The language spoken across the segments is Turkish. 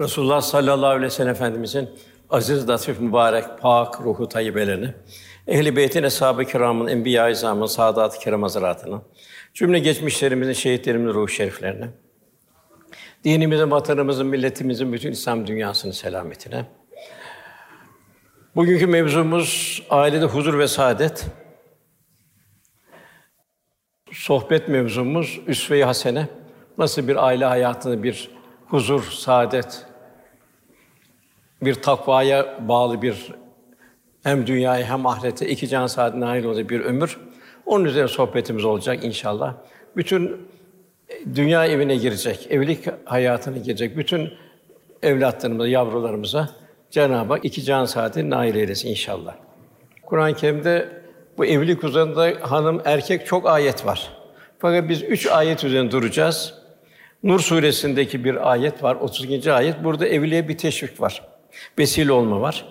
Resulullah sallallahu aleyhi ve sellem Efendimizin aziz, latif, mübarek, pak ruhu tayyibelerini, ehl-i beytin, eshab-ı kiramın, enbiya-i izamın, saadat-ı kiram hazretlerine, cümle geçmişlerimizin, şehitlerimizin ruh şeriflerine, dinimizin, vatanımızın, milletimizin, bütün İslam dünyasının selametine. Bugünkü mevzumuz ailede huzur ve saadet. Sohbet mevzumuz üsve-i hasene. Nasıl bir aile hayatını bir huzur, saadet, bir takvaya bağlı bir hem dünyayı hem ahirete iki can saat nail olacak bir ömür. Onun üzerine sohbetimiz olacak inşallah. Bütün dünya evine girecek, evlilik hayatına girecek bütün evlatlarımıza, yavrularımıza Cenab-ı Hak iki can saati nail eylesin inşallah. Kur'an-ı Kerim'de bu evlilik üzerinde hanım erkek çok ayet var. Fakat biz üç ayet üzerinde duracağız. Nur suresindeki bir ayet var, 32. ayet. Burada evliliğe bir teşvik var. Vesile olma var.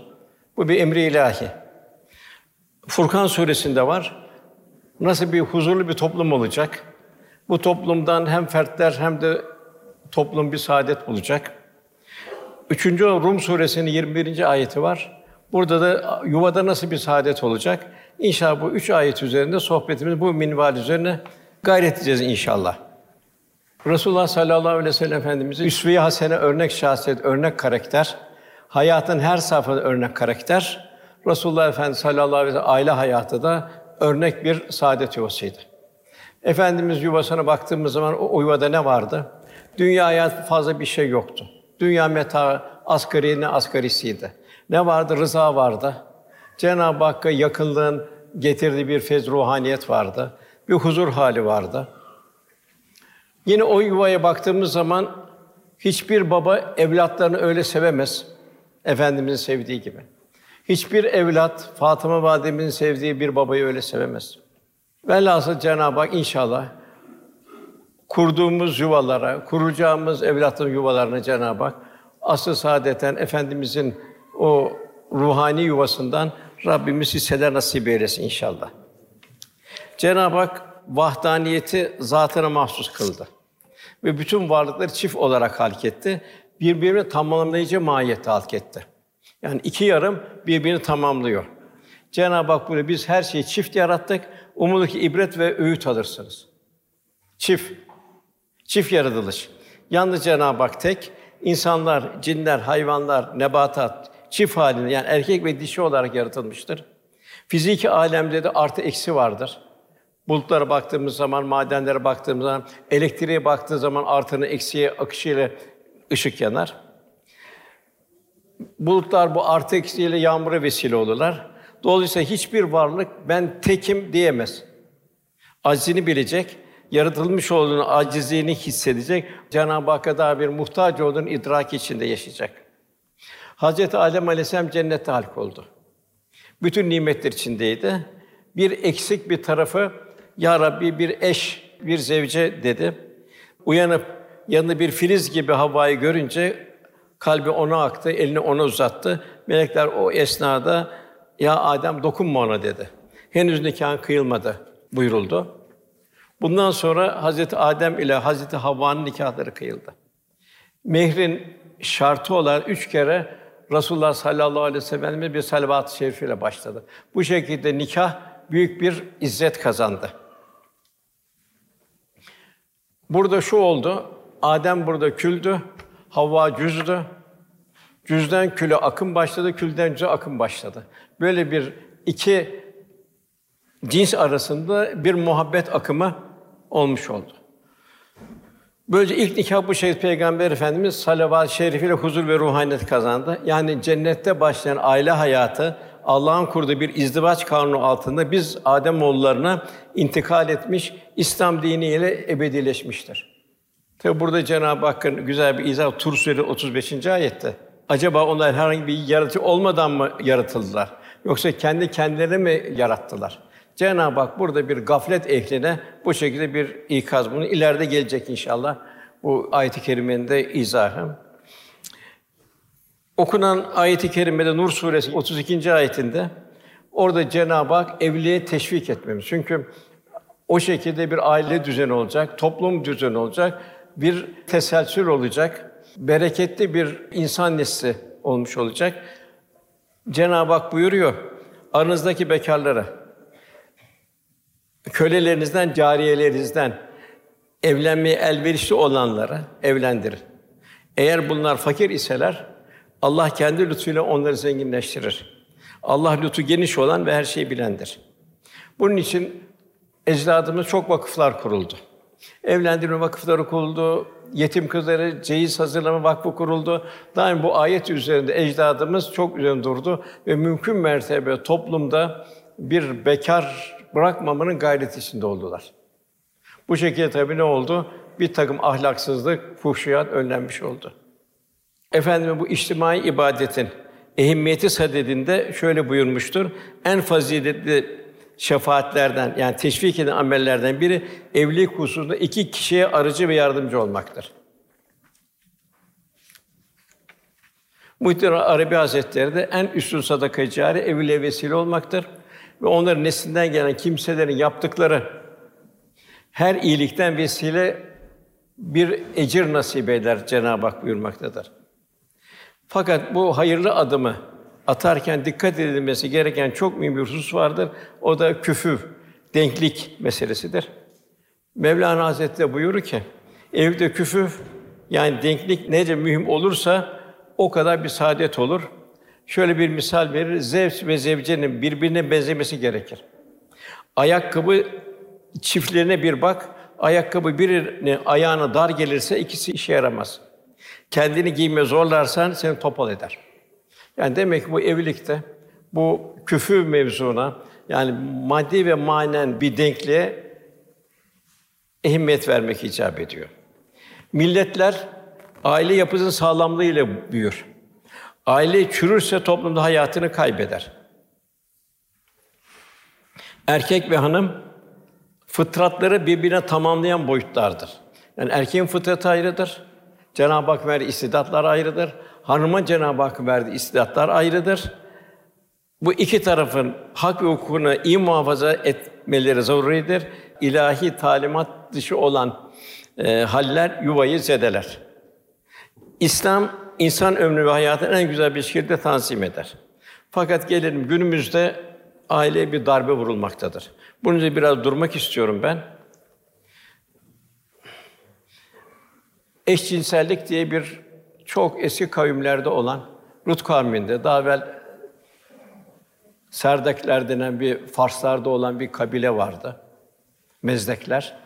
Bu bir emri ilahi. Furkan suresinde var. Nasıl bir huzurlu bir toplum olacak? Bu toplumdan hem fertler hem de toplum bir saadet bulacak. Üçüncü Rum suresinin 21. ayeti var. Burada da yuvada nasıl bir saadet olacak? İnşallah bu üç ayet üzerinde sohbetimiz bu minval üzerine gayret edeceğiz inşallah. Resulullah sallallahu aleyhi ve sellem Efendimiz'in üsve-i hasene örnek şahsiyet, örnek karakter, hayatın her safhada örnek karakter. Resulullah Efendimiz sallallahu aleyhi ve sellem aile hayatı da örnek bir saadet yuvasıydı. Efendimiz yuvasına baktığımız zaman o yuvada ne vardı? Dünyaya fazla bir şey yoktu. Dünya meta asgari ne asgarisiydi. Ne vardı? Rıza vardı. Cenab-ı Hakk'a yakınlığın getirdiği bir fez ruhaniyet vardı. Bir huzur hali vardı. Yine o yuvaya baktığımız zaman hiçbir baba evlatlarını öyle sevemez. Efendimizin sevdiği gibi. Hiçbir evlat Fatıma validemizin sevdiği bir babayı öyle sevemez. Velhasıl Cenab-ı Hak inşallah kurduğumuz yuvalara, kuracağımız evlatların yuvalarına Cenab-ı Hak asıl saadeten efendimizin o ruhani yuvasından Rabbimiz hisseler nasip eylesin inşallah. Cenab-ı Hak vahdaniyeti zatına mahsus kıldı. Ve bütün varlıkları çift olarak halk etti. Birbirini tamamlayıcı mahiyette halk etti. Yani iki yarım birbirini tamamlıyor. Cenab-ı Hak bunu biz her şeyi çift yarattık. Umulur ki ibret ve öğüt alırsınız. Çift. Çift yaratılış. Yalnız Cenab-ı Hak tek. İnsanlar, cinler, hayvanlar, nebatat çift halinde yani erkek ve dişi olarak yaratılmıştır. Fiziki alemde de artı eksi vardır. Bulutlara baktığımız zaman, madenlere baktığımız zaman, elektriğe baktığı zaman artının eksiye akışıyla ışık yanar. Bulutlar bu artı eksiyle yağmura vesile olurlar. Dolayısıyla hiçbir varlık ben tekim diyemez. Acizini bilecek, yaratılmış olduğunu, acizliğini hissedecek, Cenab-ı Hakk'a daha bir muhtaç olduğunu idrak içinde yaşayacak. Hazreti Adem Aleyhisselam cennette halk oldu. Bütün nimetler içindeydi. Bir eksik bir tarafı ya Rabbi bir eş, bir zevce dedi. Uyanıp yanında bir filiz gibi havayı görünce kalbi ona aktı, elini ona uzattı. Melekler o esnada ya Adem dokunma ona dedi. Henüz nikahın kıyılmadı buyuruldu. Bundan sonra Hazreti Adem ile Hazreti Havva'nın nikahları kıyıldı. Mehrin şartı olan üç kere Resulullah sallallahu aleyhi ve sellem'e bir salavat-ı şerifiyle başladı. Bu şekilde nikah büyük bir izzet kazandı. Burada şu oldu. Adem burada küldü, Havva cüzdü. Cüzden küle akım başladı, külden cüze akım başladı. Böyle bir iki cins arasında bir muhabbet akımı olmuş oldu. Böylece ilk nikah bu şehit Peygamber Efendimiz salavat-ı şerifiyle huzur ve ruhaniyet kazandı. Yani cennette başlayan aile hayatı Allah'ın kurduğu bir izdivaç kanunu altında biz Adem oğullarına intikal etmiş, İslam diniyle ebedileşmiştir. Tabi burada Cenab-ı Hakk'ın güzel bir izah Tur Suresi 35. ayette. Acaba onlar herhangi bir yaratıcı olmadan mı yaratıldılar? Yoksa kendi kendilerini mi yarattılar? Cenab-ı Hak burada bir gaflet ehline bu şekilde bir ikaz bunu ileride gelecek inşallah. Bu ayet-i kerimenin de izahı. Okunan ayet-i kerimede Nur suresi 32. ayetinde orada Cenab-ı Hak evliliğe teşvik etmemiz. Çünkü o şekilde bir aile düzeni olacak, toplum düzeni olacak, bir teselsül olacak. bereketli bir insan nesli olmuş olacak. Cenab-ı Hak buyuruyor, aranızdaki bekarlara, kölelerinizden, cariyelerinizden evlenmeye elverişli olanlara evlendirin. Eğer bunlar fakir iseler, Allah kendi lütfuyla onları zenginleştirir. Allah lütfu geniş olan ve her şeyi bilendir. Bunun için ecdadımız çok vakıflar kuruldu. Evlendirme vakıfları kuruldu, yetim kızları ceyiz hazırlama vakfı kuruldu. Daim bu ayet üzerinde ecdadımız çok üzerinde durdu ve mümkün mertebe toplumda bir bekar bırakmamanın gayreti içinde oldular. Bu şekilde tabii ne oldu? Bir takım ahlaksızlık, fuhşiyat önlenmiş oldu. Efendimiz bu içtimai ibadetin ehemmiyeti sadedinde şöyle buyurmuştur. En faziletli şefaatlerden yani teşvik eden amellerden biri evlilik hususunda iki kişiye aracı ve yardımcı olmaktır. Muhtemelen Arabi Hazretleri de en üstün sadaka cari evliliğe vesile olmaktır ve onların neslinden gelen kimselerin yaptıkları her iyilikten vesile bir ecir nasip eder Cenab-ı Hak buyurmaktadır. Fakat bu hayırlı adımı atarken dikkat edilmesi gereken çok mühim bir husus vardır. O da küfür, denklik meselesidir. Mevlana Hazretleri buyurur ki, evde küfür yani denklik nece mühim olursa o kadar bir saadet olur. Şöyle bir misal verir, zevç ve zevcenin birbirine benzemesi gerekir. Ayakkabı çiftlerine bir bak, ayakkabı birine ayağına dar gelirse ikisi işe yaramaz. Kendini giyme zorlarsan seni topal eder. Yani demek ki bu evlilikte bu küfür mevzuna yani maddi ve manen bir denkliğe ehemmiyet vermek icap ediyor. Milletler aile yapısının sağlamlığıyla büyür. Aile çürürse toplumda hayatını kaybeder. Erkek ve hanım fıtratları birbirine tamamlayan boyutlardır. Yani erkeğin fıtratı ayrıdır. Cenab-ı Hak verdiği istidatlar ayrıdır. Hanıma Cenab-ı Hak verdiği istidatlar ayrıdır. Bu iki tarafın hak ve hukukunu iyi muhafaza etmeleri zaruridir. İlahi talimat dışı olan e, haller yuvayı zedeler. İslam insan ömrü ve hayatını en güzel bir şekilde tanzim eder. Fakat gelelim günümüzde aileye bir darbe vurulmaktadır. Bunun üzerine biraz durmak istiyorum ben. Eşcinsellik diye bir çok eski kavimlerde olan Lut kavminde daha evvel Serdekler denen bir Farslarda olan bir kabile vardı. Mezdekler.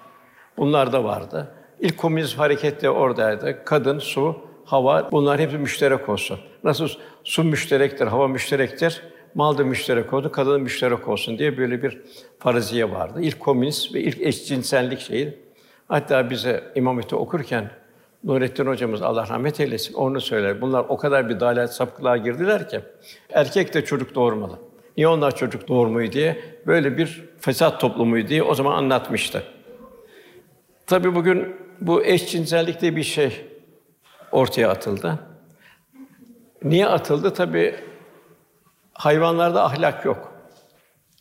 Bunlar da vardı. İlk komünist hareket de oradaydı. Kadın, su, hava bunlar hepsi müşterek olsun. Nasıl su müşterektir, hava müşterektir, mal da müşterek oldu, kadın müşterek olsun diye böyle bir faraziye vardı. İlk komünist ve ilk eşcinsellik şeyi. Hatta bize İmam okurken Nurettin hocamız Allah rahmet eylesin onu söyler. Bunlar o kadar bir dalet sapıklığa girdiler ki erkek de çocuk doğurmalı. Niye onlar çocuk doğurmuyor diye böyle bir fesat toplumu diye o zaman anlatmıştı. Tabii bugün bu eşcinsellik diye bir şey ortaya atıldı. Niye atıldı? Tabii hayvanlarda ahlak yok.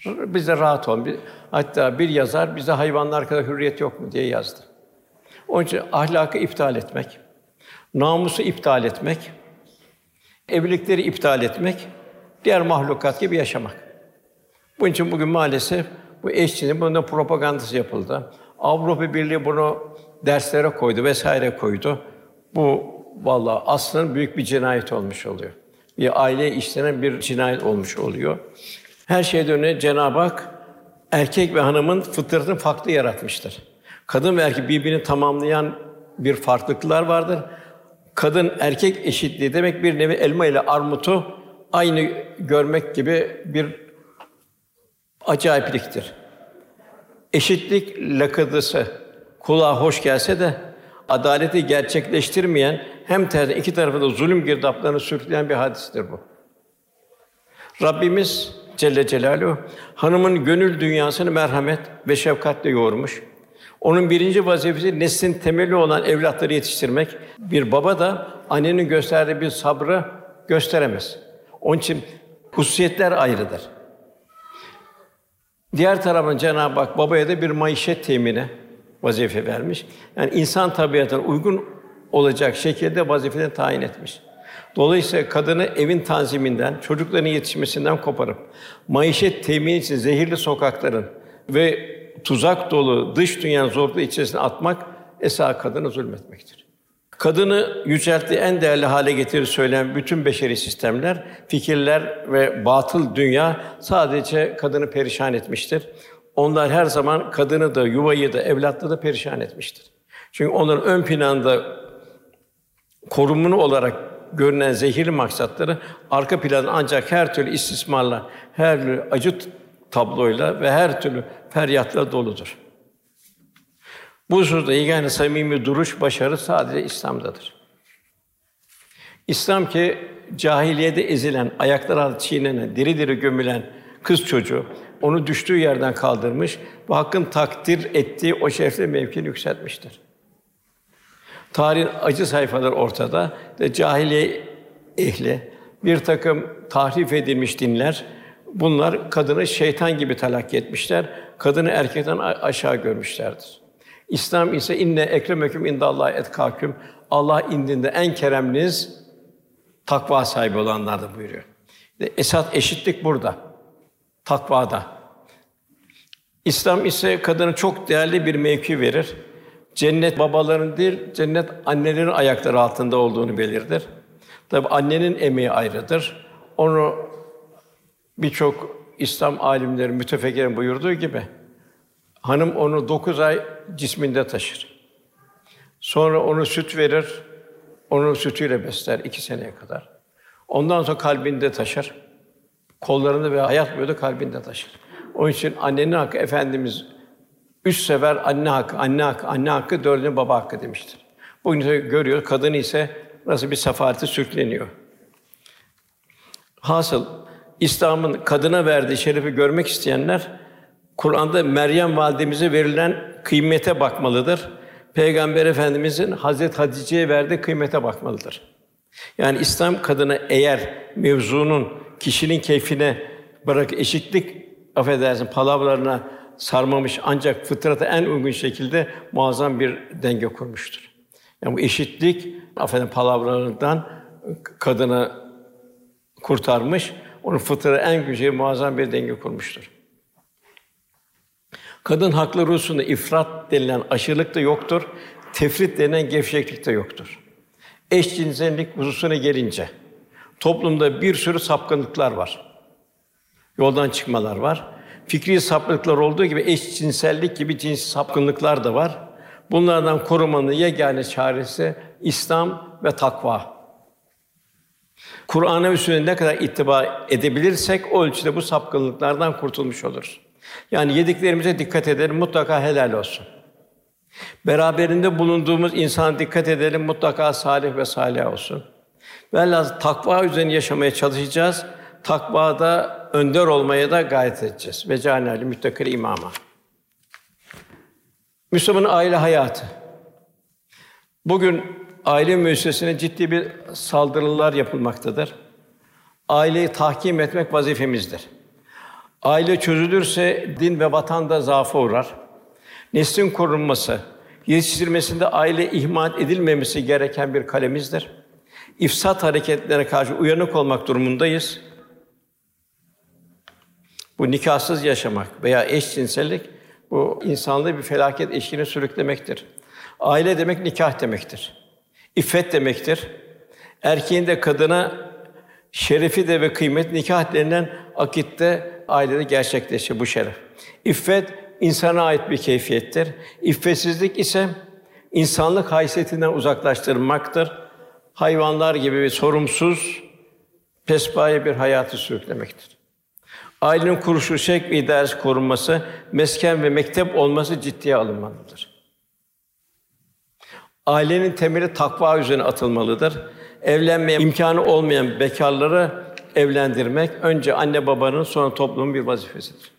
Bize rahat olun. Hatta bir yazar bize hayvanlar kadar hürriyet yok mu diye yazdı. Onun için ahlakı iptal etmek, namusu iptal etmek, evlilikleri iptal etmek, diğer mahlukat gibi yaşamak. Bunun için bugün maalesef bu eşçinin bunun da propagandası yapıldı. Avrupa Birliği bunu derslere koydu vesaire koydu. Bu vallahi aslında büyük bir cinayet olmuş oluyor. Bir aile işlenen bir cinayet olmuş oluyor. Her şeyden önce Cenab-ı Hak erkek ve hanımın fıtratını farklı yaratmıştır. Kadın ve erkek birbirini tamamlayan bir farklılıklar vardır. Kadın erkek eşitliği demek bir nevi elma ile armutu aynı görmek gibi bir acayipliktir. Eşitlik lakıdısı kulağa hoş gelse de adaleti gerçekleştirmeyen hem tersi iki tarafı da zulüm girdaplarını sürükleyen bir hadistir bu. Rabbimiz Celle Celaluhu hanımın gönül dünyasını merhamet ve şefkatle yoğurmuş. Onun birinci vazifesi neslin temeli olan evlatları yetiştirmek. Bir baba da annenin gösterdiği bir sabrı gösteremez. Onun için hususiyetler ayrıdır. Diğer taraftan Cenab-ı Hak babaya da bir maişet temini vazife vermiş. Yani insan tabiatına uygun olacak şekilde vazifelerini tayin etmiş. Dolayısıyla kadını evin tanziminden, çocukların yetişmesinden koparıp maişet temin için zehirli sokakların ve tuzak dolu dış dünyanın zorluğu içerisine atmak esas kadına zulmetmektir. Kadını yücelttiği en değerli hale getirir söyleyen bütün beşeri sistemler, fikirler ve batıl dünya sadece kadını perişan etmiştir. Onlar her zaman kadını da, yuvayı da, evlatları da perişan etmiştir. Çünkü onların ön planda korumunu olarak görünen zehirli maksatları arka planda ancak her türlü istismarla, her türlü acı tabloyla ve her türlü feryatla doludur. Bu hususta yegane samimi duruş, başarı sadece İslam'dadır. İslam ki cahiliyede ezilen, ayakları altı çiğnenen, diri diri gömülen kız çocuğu onu düştüğü yerden kaldırmış ve hakkın takdir ettiği o şerefli mevkini yükseltmiştir. Tarihin acı sayfaları ortada ve cahiliye ehli bir takım tahrif edilmiş dinler bunlar kadını şeytan gibi talakki etmişler. Kadını erkekten aşağı görmüşlerdir. İslam ise inne ekremeküm indallah etkâküm. Allah indinde en keremliniz takva sahibi olanlardır buyuruyor. Esat eşitlik burada. Takvada. İslam ise kadına çok değerli bir mevki verir. Cennet babaların değil, cennet annelerin ayakları altında olduğunu belirtir. Tabi annenin emeği ayrıdır. Onu birçok İslam alimleri, mütefekkirin buyurduğu gibi hanım onu dokuz ay cisminde taşır. Sonra onu süt verir, onu sütüyle besler iki seneye kadar. Ondan sonra kalbinde taşır. Kollarında ve hayat boyu da kalbinde taşır. Onun için annenin hakkı Efendimiz üç sefer anne hakkı, anne hakkı, anne hakkı, dördüncü baba hakkı demiştir. Bugün görüyor, kadın ise nasıl bir sefareti sürükleniyor. Hasıl İslam'ın kadına verdiği şerefi görmek isteyenler Kur'an'da Meryem validemize verilen kıymete bakmalıdır. Peygamber Efendimizin Hazret Hatice'ye verdiği kıymete bakmalıdır. Yani İslam kadına eğer mevzunun kişinin keyfine bırak eşitlik affedersin palavralarına sarmamış ancak fıtrata en uygun şekilde muazzam bir denge kurmuştur. Yani bu eşitlik affedersin palavralarından kadını kurtarmış, onun fıtrata en güzel muazzam bir denge kurmuştur. Kadın hakları hususunda ifrat denilen aşırılık da yoktur. Tefrit denen gevşeklik de yoktur. Eşcinsellik hususuna gelince toplumda bir sürü sapkınlıklar var. Yoldan çıkmalar var. Fikri sapkınlıklar olduğu gibi eşcinsellik gibi cins sapkınlıklar da var. Bunlardan korumanın yegane çaresi İslam ve takva. Kur'an'a sünnete ne kadar ittiba edebilirsek o ölçüde bu sapkınlıklardan kurtulmuş oluruz. Yani yediklerimize dikkat edelim, mutlaka helal olsun. Beraberinde bulunduğumuz insana dikkat edelim, mutlaka salih ve salih olsun. Velhâsıl takva üzerine yaşamaya çalışacağız. Takvada önder olmaya da gayret edeceğiz. Ve cânâli müttakil imama. Müslümanın aile hayatı. Bugün aile müessesesine ciddi bir saldırılar yapılmaktadır. Aileyi tahkim etmek vazifemizdir. Aile çözülürse din ve vatan da zaafa uğrar. Neslin korunması, yetiştirilmesinde aile ihmal edilmemesi gereken bir kalemizdir. İfsat hareketlerine karşı uyanık olmak durumundayız. Bu nikahsız yaşamak veya eşcinsellik bu insanlığı bir felaket eşiğine sürüklemektir. Aile demek nikah demektir. İffet demektir. Erkeğin de kadına şerefi de ve kıymet nikah denilen akitte ailede gerçekleşir bu şeref. İffet insana ait bir keyfiyettir. İffetsizlik ise insanlık haysiyetinden uzaklaştırmaktır. Hayvanlar gibi bir sorumsuz, pespaye bir hayatı sürüklemektir. Ailenin kuruşu, şek ve idaresi korunması, mesken ve mektep olması ciddiye alınmalıdır. Ailenin temeli takva üzerine atılmalıdır. Evlenmeye imkanı olmayan bekarları evlendirmek önce anne babanın sonra toplumun bir vazifesidir.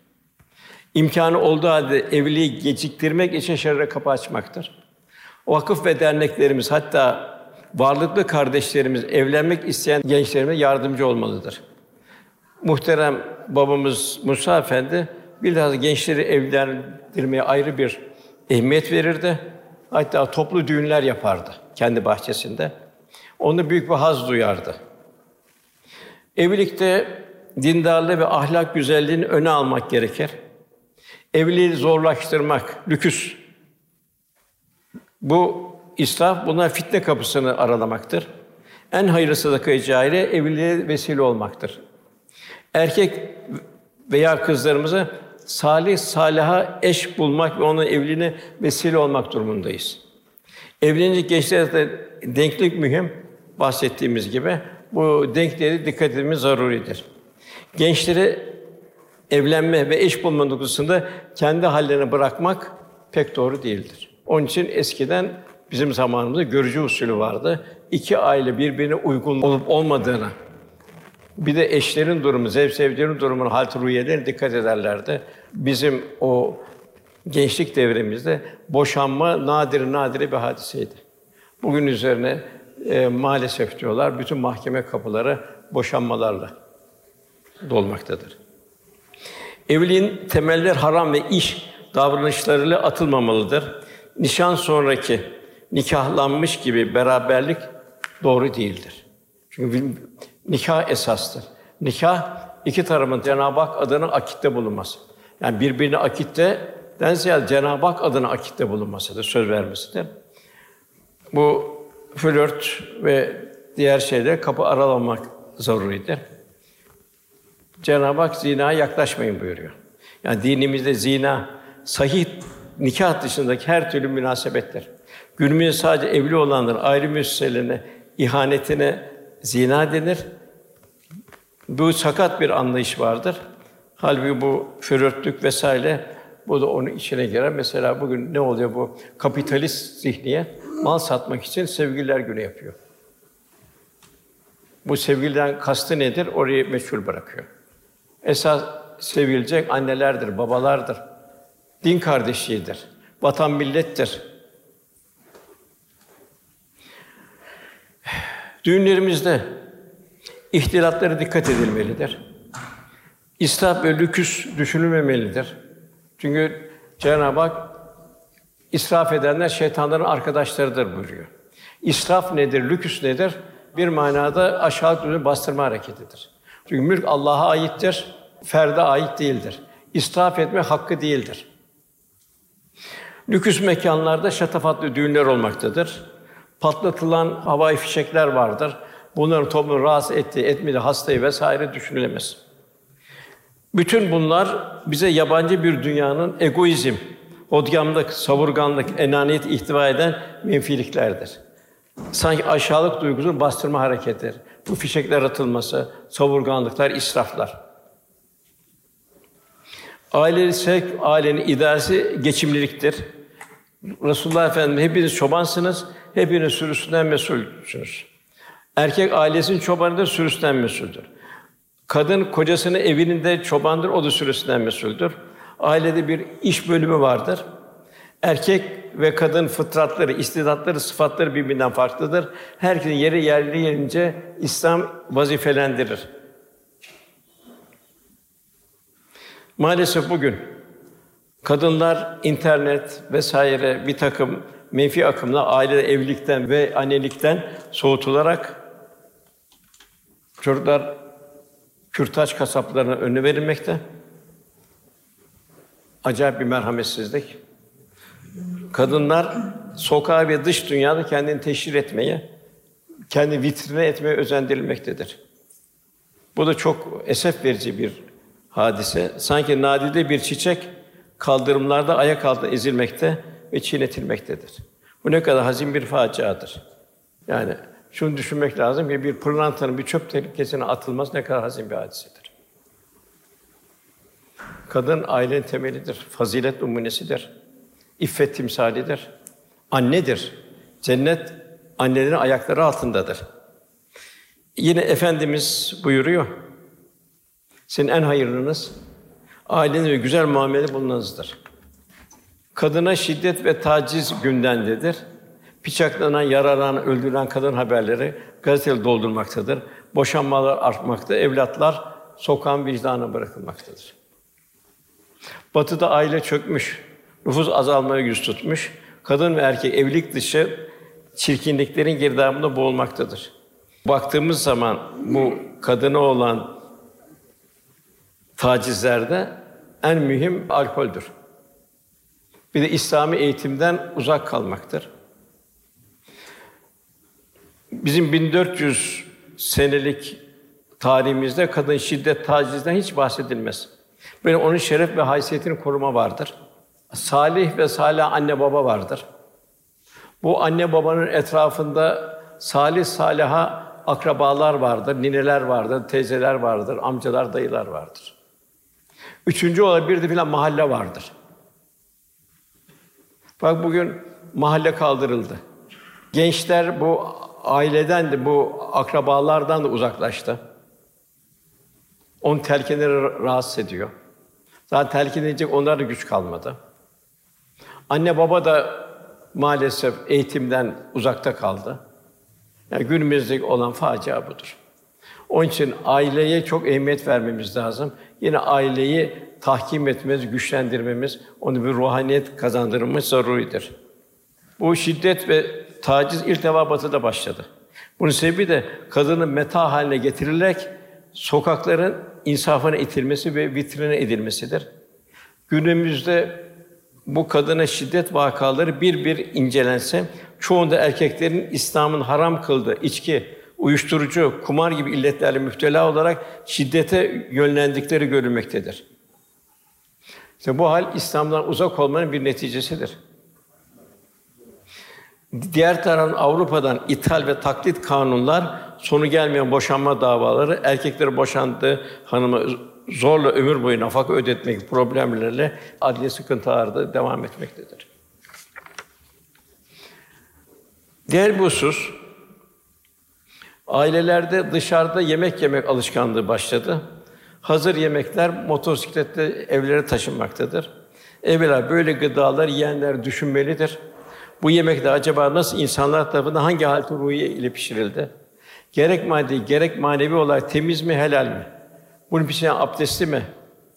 İmkanı olduğu halde evliliği geciktirmek için şerre kapı açmaktır. Vakıf ve derneklerimiz hatta varlıklı kardeşlerimiz evlenmek isteyen gençlerimize yardımcı olmalıdır. Muhterem babamız Musa Efendi bilhassa gençleri evlendirmeye ayrı bir ehemmiyet verirdi. Hatta toplu düğünler yapardı kendi bahçesinde. Onu büyük bir haz duyardı. Evlilikte dindarlığı ve ahlak güzelliğini öne almak gerekir. Evliliği zorlaştırmak, lüküs. Bu israf, buna fitne kapısını aralamaktır. En hayırlı sadaka cariye evliliğe vesile olmaktır. Erkek veya kızlarımıza salih salaha eş bulmak ve onun evliliğine vesile olmak durumundayız. Evlenecek gençlerde denklik mühim bahsettiğimiz gibi bu denkliğe dikkat etmemiz zaruridir. Gençleri evlenme ve eş bulma noktasında kendi hallerine bırakmak pek doğru değildir. Onun için eskiden bizim zamanımızda görücü usulü vardı. İki aile birbirine uygun olup olmadığını, bir de eşlerin durumu, zevk sevdiğinin durumuna, halt ruhiyelerine dikkat ederlerdi. Bizim o gençlik devrimizde boşanma nadir nadir bir hadiseydi. Bugün üzerine e, maalesef diyorlar bütün mahkeme kapıları boşanmalarla dolmaktadır. Evliliğin temeller haram ve iş davranışlarıyla atılmamalıdır. Nişan sonraki nikahlanmış gibi beraberlik doğru değildir. Çünkü nikah esastır. Nikah iki tarafın Cenab-ı Hak adına akitte bulunması. Yani birbirine akitte den Cenab-ı Hak adına akitte bulunmasıdır, söz vermesidir. Bu flört ve diğer şeyler kapı aralamak zaruridir. Cenab-ı Hak zinaya yaklaşmayın buyuruyor. Yani dinimizde zina sahih nikah dışındaki her türlü münasebettir. Günümüzde sadece evli olanların ayrı müesseselerine ihanetine zina denir. Bu sakat bir anlayış vardır. Halbuki bu flörtlük vesaire bu da onun içine girer. Mesela bugün ne oluyor bu kapitalist zihniye mal satmak için sevgililer günü yapıyor. Bu sevgiliden kastı nedir? Orayı meçhul bırakıyor. Esas sevilecek annelerdir, babalardır. Din kardeşliğidir. Vatan millettir. Düğünlerimizde ihtilatlara dikkat edilmelidir. İsraf ve lüküs düşünülmemelidir. Çünkü Cenab-ı Hak israf edenler şeytanların arkadaşlarıdır buyuruyor. İsraf nedir, lüküs nedir? Bir manada aşağı düzeni bastırma hareketidir. Çünkü mülk Allah'a aittir, ferde ait değildir. İsraf etme hakkı değildir. Lüküs mekanlarda şatafatlı düğünler olmaktadır. Patlatılan havai fişekler vardır. Bunların toplumu rahatsız ettiği, etmediği hastayı vesaire düşünülemez. Bütün bunlar bize yabancı bir dünyanın egoizm, odgamlık, savurganlık, enaniyet ihtiva eden menfiliklerdir. Sanki aşağılık duygusunu bastırma hareketleri. Bu fişekler atılması, savurganlıklar, israflar. Aile sevk, ailenin idaresi geçimliliktir. Resulullah Efendimiz hepiniz çobansınız, hepiniz sürüsünden mesulsünüz. Erkek ailesinin çobanıdır, sürüsünden mesuldür. Kadın kocasının evinde çobandır, o da sürüsünden mesuldür. Ailede bir iş bölümü vardır. Erkek ve kadın fıtratları, istidatları, sıfatları birbirinden farklıdır. Herkesin yeri yerli yerince İslam vazifelendirir. Maalesef bugün kadınlar internet vesaire bir takım menfi akımla aile evlilikten ve annelikten soğutularak çocuklar kürtaç kasaplarına önüne verilmekte. Acayip bir merhametsizlik. Kadınlar sokağa ve dış dünyada kendini teşhir etmeye, kendi vitrine etmeye özendirilmektedir. Bu da çok esef verici bir hadise. Sanki nadide bir çiçek kaldırımlarda ayak altında ezilmekte ve çiğnetilmektedir. Bu ne kadar hazin bir faciadır. Yani şunu düşünmek lazım ki bir pırlantanın bir çöp tehlikesine atılması ne kadar hazin bir hadisedir. Kadın ailenin temelidir, fazilet numunesidir, iffet timsalidir, annedir. Cennet annelerin ayakları altındadır. Yine Efendimiz buyuruyor, senin en hayırlınız ailenin ve güzel muamele bulunanızdır. Kadına şiddet ve taciz gündendedir. Bıçaklanan, yaralanan, öldürülen kadın haberleri gazeteleri doldurmaktadır. Boşanmalar artmakta, evlatlar sokağın vicdanına bırakılmaktadır. Batı'da aile çökmüş, nüfus azalmaya yüz tutmuş, kadın ve erkek evlilik dışı çirkinliklerin girdabında boğulmaktadır. Baktığımız zaman bu kadına olan tacizlerde en mühim alkoldür. Bir de İslami eğitimden uzak kalmaktır. Bizim 1400 senelik tarihimizde kadın şiddet, tacizden hiç bahsedilmez. Böyle onun şeref ve haysiyetini koruma vardır. Salih ve salih anne baba vardır. Bu anne babanın etrafında salih salaha akrabalar vardır, nineler vardır, teyzeler vardır, amcalar, dayılar vardır. Üçüncü olarak bir de filan mahalle vardır. Bak bugün mahalle kaldırıldı. Gençler bu aileden de bu akrabalardan da uzaklaştı. On telkinleri rahatsız ediyor. Zaten telkin edecek onlara da güç kalmadı. Anne baba da maalesef eğitimden uzakta kaldı. Yani günümüzdeki olan facia budur. Onun için aileye çok ehemmiyet vermemiz lazım. Yine aileyi tahkim etmemiz, güçlendirmemiz, onu bir ruhaniyet kazandırmamız zaruridir. Bu şiddet ve taciz ilk defa Batı'da başladı. Bunun sebebi de kadının meta haline getirilerek sokakların insafına itilmesi ve vitrine edilmesidir. Günümüzde bu kadına şiddet vakaları bir bir incelense, çoğunda erkeklerin İslam'ın haram kıldığı içki, uyuşturucu, kumar gibi illetlerle müptela olarak şiddete yönlendikleri görülmektedir. İşte bu hal İslam'dan uzak olmanın bir neticesidir. Diğer taraftan Avrupa'dan ithal ve taklit kanunlar, sonu gelmeyen boşanma davaları, erkekleri boşandığı hanımı zorla ömür boyu nafaka ödetmek problemlerle adli sıkıntılarda devam etmektedir. Diğer bir husus, ailelerde dışarıda yemek yemek alışkanlığı başladı. Hazır yemekler motosikletle evlere taşınmaktadır. Evvela böyle gıdalar yiyenler düşünmelidir. Bu yemek de acaba nasıl insanlar tarafından hangi halte ruhiye ile pişirildi? Gerek maddi, gerek manevi olarak temiz mi, helal mi? Bunun pişiren abdestli mi,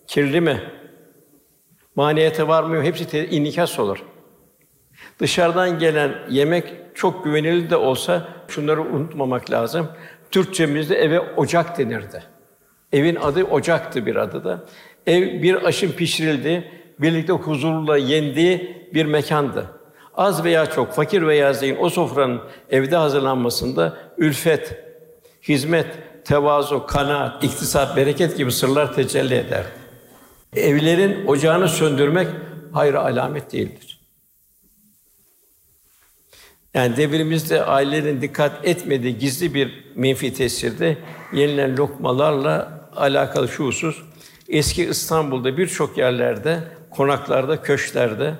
kirli mi? Maniyete var mı? Hepsi te- inikas olur. Dışarıdan gelen yemek çok güvenilir de olsa şunları unutmamak lazım. Türkçemizde eve ocak denirdi. Evin adı ocaktı bir adı da. Ev bir aşın pişirildiği, birlikte huzurla yendiği bir mekandı. Az veya çok, fakir veya zengin o sofranın evde hazırlanmasında ülfet, hizmet, tevazu, kanaat, iktisat, bereket gibi sırlar tecelli eder. Evlerin ocağını söndürmek hayır alamet değildir. Yani devrimizde ailelerin dikkat etmediği gizli bir menfi tesirde yenilen lokmalarla alakalı şu husus eski İstanbul'da birçok yerlerde, konaklarda, köşklerde,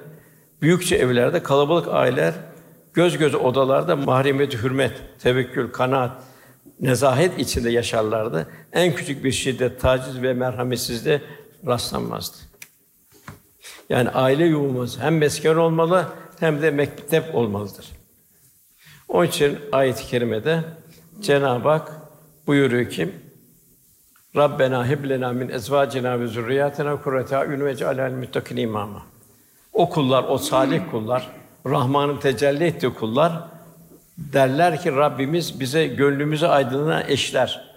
büyükçe evlerde kalabalık aileler göz göze odalarda mahremiyet, hürmet, tevekkül, kanaat, nezahet içinde yaşarlardı. En küçük bir şiddet, taciz ve merhametsizliğe rastlanmazdı. Yani aile yuvamız hem mesken olmalı hem de mektep olmalıdır. Onun için ayet-i kerimede Cenab-ı Hak buyuruyor ki Rabbena heb lena min ezvacina ve zurriyatina kurrete a'yun ve cealel muttakin imama. O kullar, o salih kullar, Rahman'ın tecelli ettiği kullar derler ki Rabbimiz bize gönlümüzü aydınlanan eşler,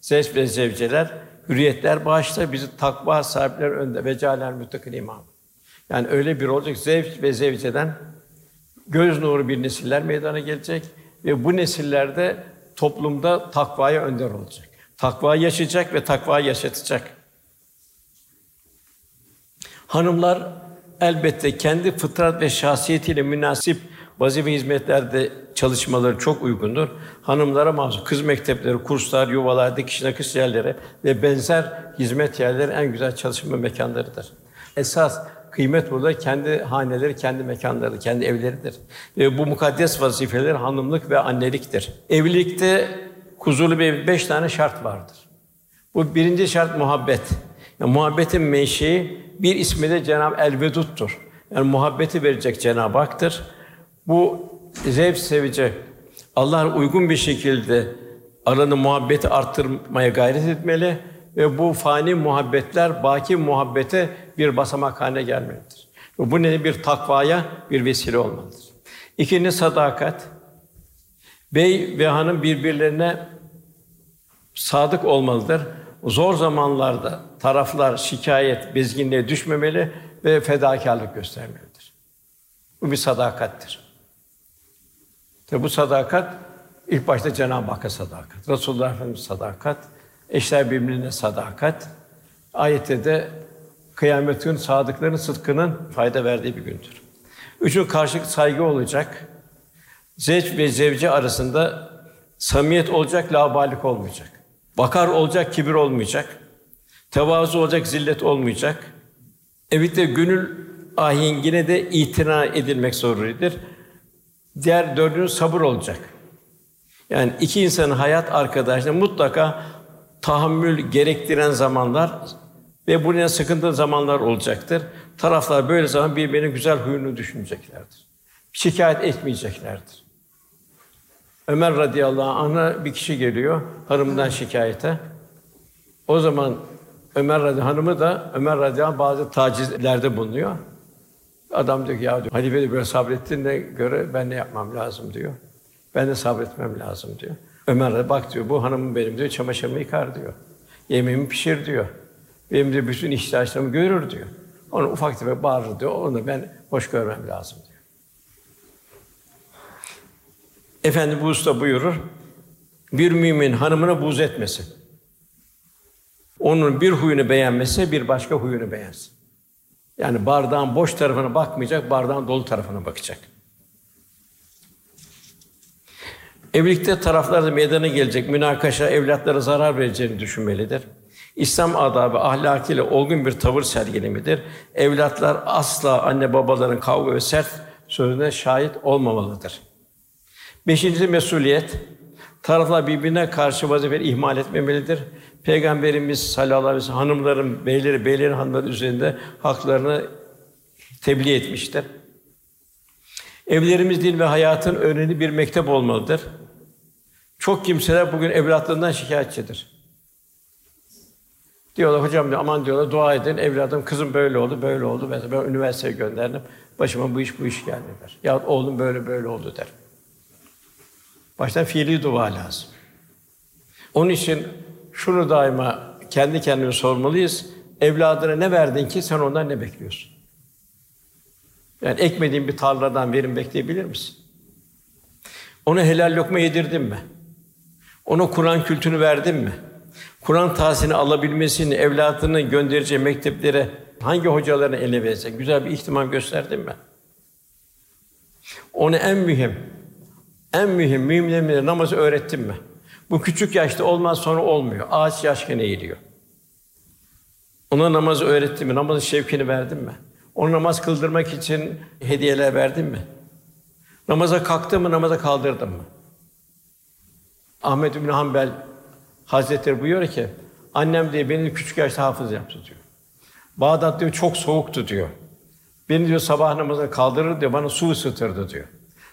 zevç ve zevceler, hürriyetler bağışla bizi takva sahipleri önde ve cealel muttakin imam. Yani öyle bir olacak zevç ve zevceden göz nuru bir nesiller meydana gelecek ve bu nesillerde toplumda takvaya önder olacak. Takva yaşayacak ve takva yaşatacak. Hanımlar elbette kendi fıtrat ve şahsiyetiyle münasip vazife hizmetlerde çalışmaları çok uygundur. Hanımlara mahsus kız mektepleri, kurslar, yuvalar, dikiş nakış yerleri ve benzer hizmet yerleri en güzel çalışma mekanlarıdır. Esas kıymet burada kendi haneleri, kendi mekanları, kendi evleridir. Ve bu mukaddes vazifeler hanımlık ve anneliktir. Evlilikte huzurlu bir beş tane şart vardır. Bu birinci şart muhabbet. Yani muhabbetin menşei bir ismi de Cenab-ı El-Vedud'dur. Yani muhabbeti verecek Cenab-ı Hak'tır. Bu zevk sevecek. Allah'a uygun bir şekilde aranı muhabbeti arttırmaya gayret etmeli ve bu fani muhabbetler baki muhabbete bir basamak haline gelmelidir. Bu ne bir takvaya bir vesile olmalıdır. İkinci sadakat. Bey ve hanım birbirlerine sadık olmalıdır. Zor zamanlarda taraflar şikayet, bezginliğe düşmemeli ve fedakarlık göstermelidir. Bu bir sadakattir. Tabi bu sadakat ilk başta Cenab-ı Hakk'a sadakat, Resulullah Efendimiz sadakat, eşler birbirine sadakat. Ayette de kıyamet günü sadıkların sıdkının fayda verdiği bir gündür. Üçün karşılık saygı olacak. Zevç ve zevce arasında samimiyet olacak, labalik olmayacak. Bakar olacak, kibir olmayacak. Tevazu olacak, zillet olmayacak. Evlilikte gönül ahengine de itina edilmek zorundadır. Diğer dördüncü sabır olacak. Yani iki insanın hayat arkadaşlığı mutlaka tahammül gerektiren zamanlar ve bunun sıkıntılı zamanlar olacaktır. Taraflar böyle zaman birbirine güzel huyunu düşüneceklerdir. Şikayet etmeyeceklerdir. Ömer radıyallahu anh'a bir kişi geliyor hanımından şikayete. O zaman Ömer radıyallahu hanımı da Ömer radıyallahu anh bazı tacizlerde bulunuyor. Adam diyor ki ya diyor, halife de böyle sabrettiğine göre ben ne yapmam lazım diyor. Ben de sabretmem lazım diyor. Ömer de bak diyor bu hanımım benim diyor çamaşırımı yıkar diyor. Yemeğimi pişir diyor. Benim de bütün ihtiyaçlarımı görür diyor. Onu ufak tefek bağırır diyor. Onu ben hoş görmem lazım diyor. Efendi bu usta buyurur. Bir mümin hanımına buz etmesin. Onun bir huyunu beğenmese bir başka huyunu beğensin. Yani bardağın boş tarafına bakmayacak, bardağın dolu tarafına bakacak. Evlilikte taraflarda meydana gelecek münakaşa evlatlara zarar vereceğini düşünmelidir. İslam adabı ahlakıyla olgun bir tavır sergilemedir. Evlatlar asla anne babaların kavga ve sert sözüne şahit olmamalıdır. Beşinci mesuliyet, taraflar birbirine karşı vazife ihmal etmemelidir. Peygamberimiz sallallahu aleyhi ve sellem hanımların, beyleri, beylerin hanımları üzerinde haklarını tebliğ etmiştir. Evlerimiz din ve hayatın önemli bir mektep olmalıdır. Çok kimseler bugün evlatlarından şikayetçidir. Diyorlar hocam diyor, aman diyorlar dua edin evladım kızım böyle oldu böyle oldu mesela ben üniversiteye gönderdim başıma bu iş bu iş geldi der. Ya oğlum böyle böyle oldu der. Baştan fiili dua lazım. Onun için şunu daima kendi kendine sormalıyız. Evladına ne verdin ki sen ondan ne bekliyorsun? Yani ekmediğin bir tarladan verim bekleyebilir misin? Ona helal lokma yedirdin mi? Ona Kur'an kültünü verdin mi? Kur'an tahsilini alabilmesini, evladını göndereceği mekteplere hangi hocalarını ele verirsen güzel bir ihtimam gösterdin mi? Ona en mühim, en mühim mühimlerine namazı öğrettin mi? Bu küçük yaşta olmaz sonra olmuyor. Ağaç yaşken eğiliyor. Ona namazı öğrettin mi? Namazın şevkini verdin mi? Onu namaz kıldırmak için hediyeler verdin mi? Namaza kalktın mı, namaza kaldırdın mı? Ahmed bin Hanbel Hazretleri buyuruyor ki, annem diye beni küçük yaşta hafız yaptı diyor. Bağdat diyor çok soğuktu diyor. Beni diyor sabah namazına kaldırır diyor, bana su ısıtırdı diyor.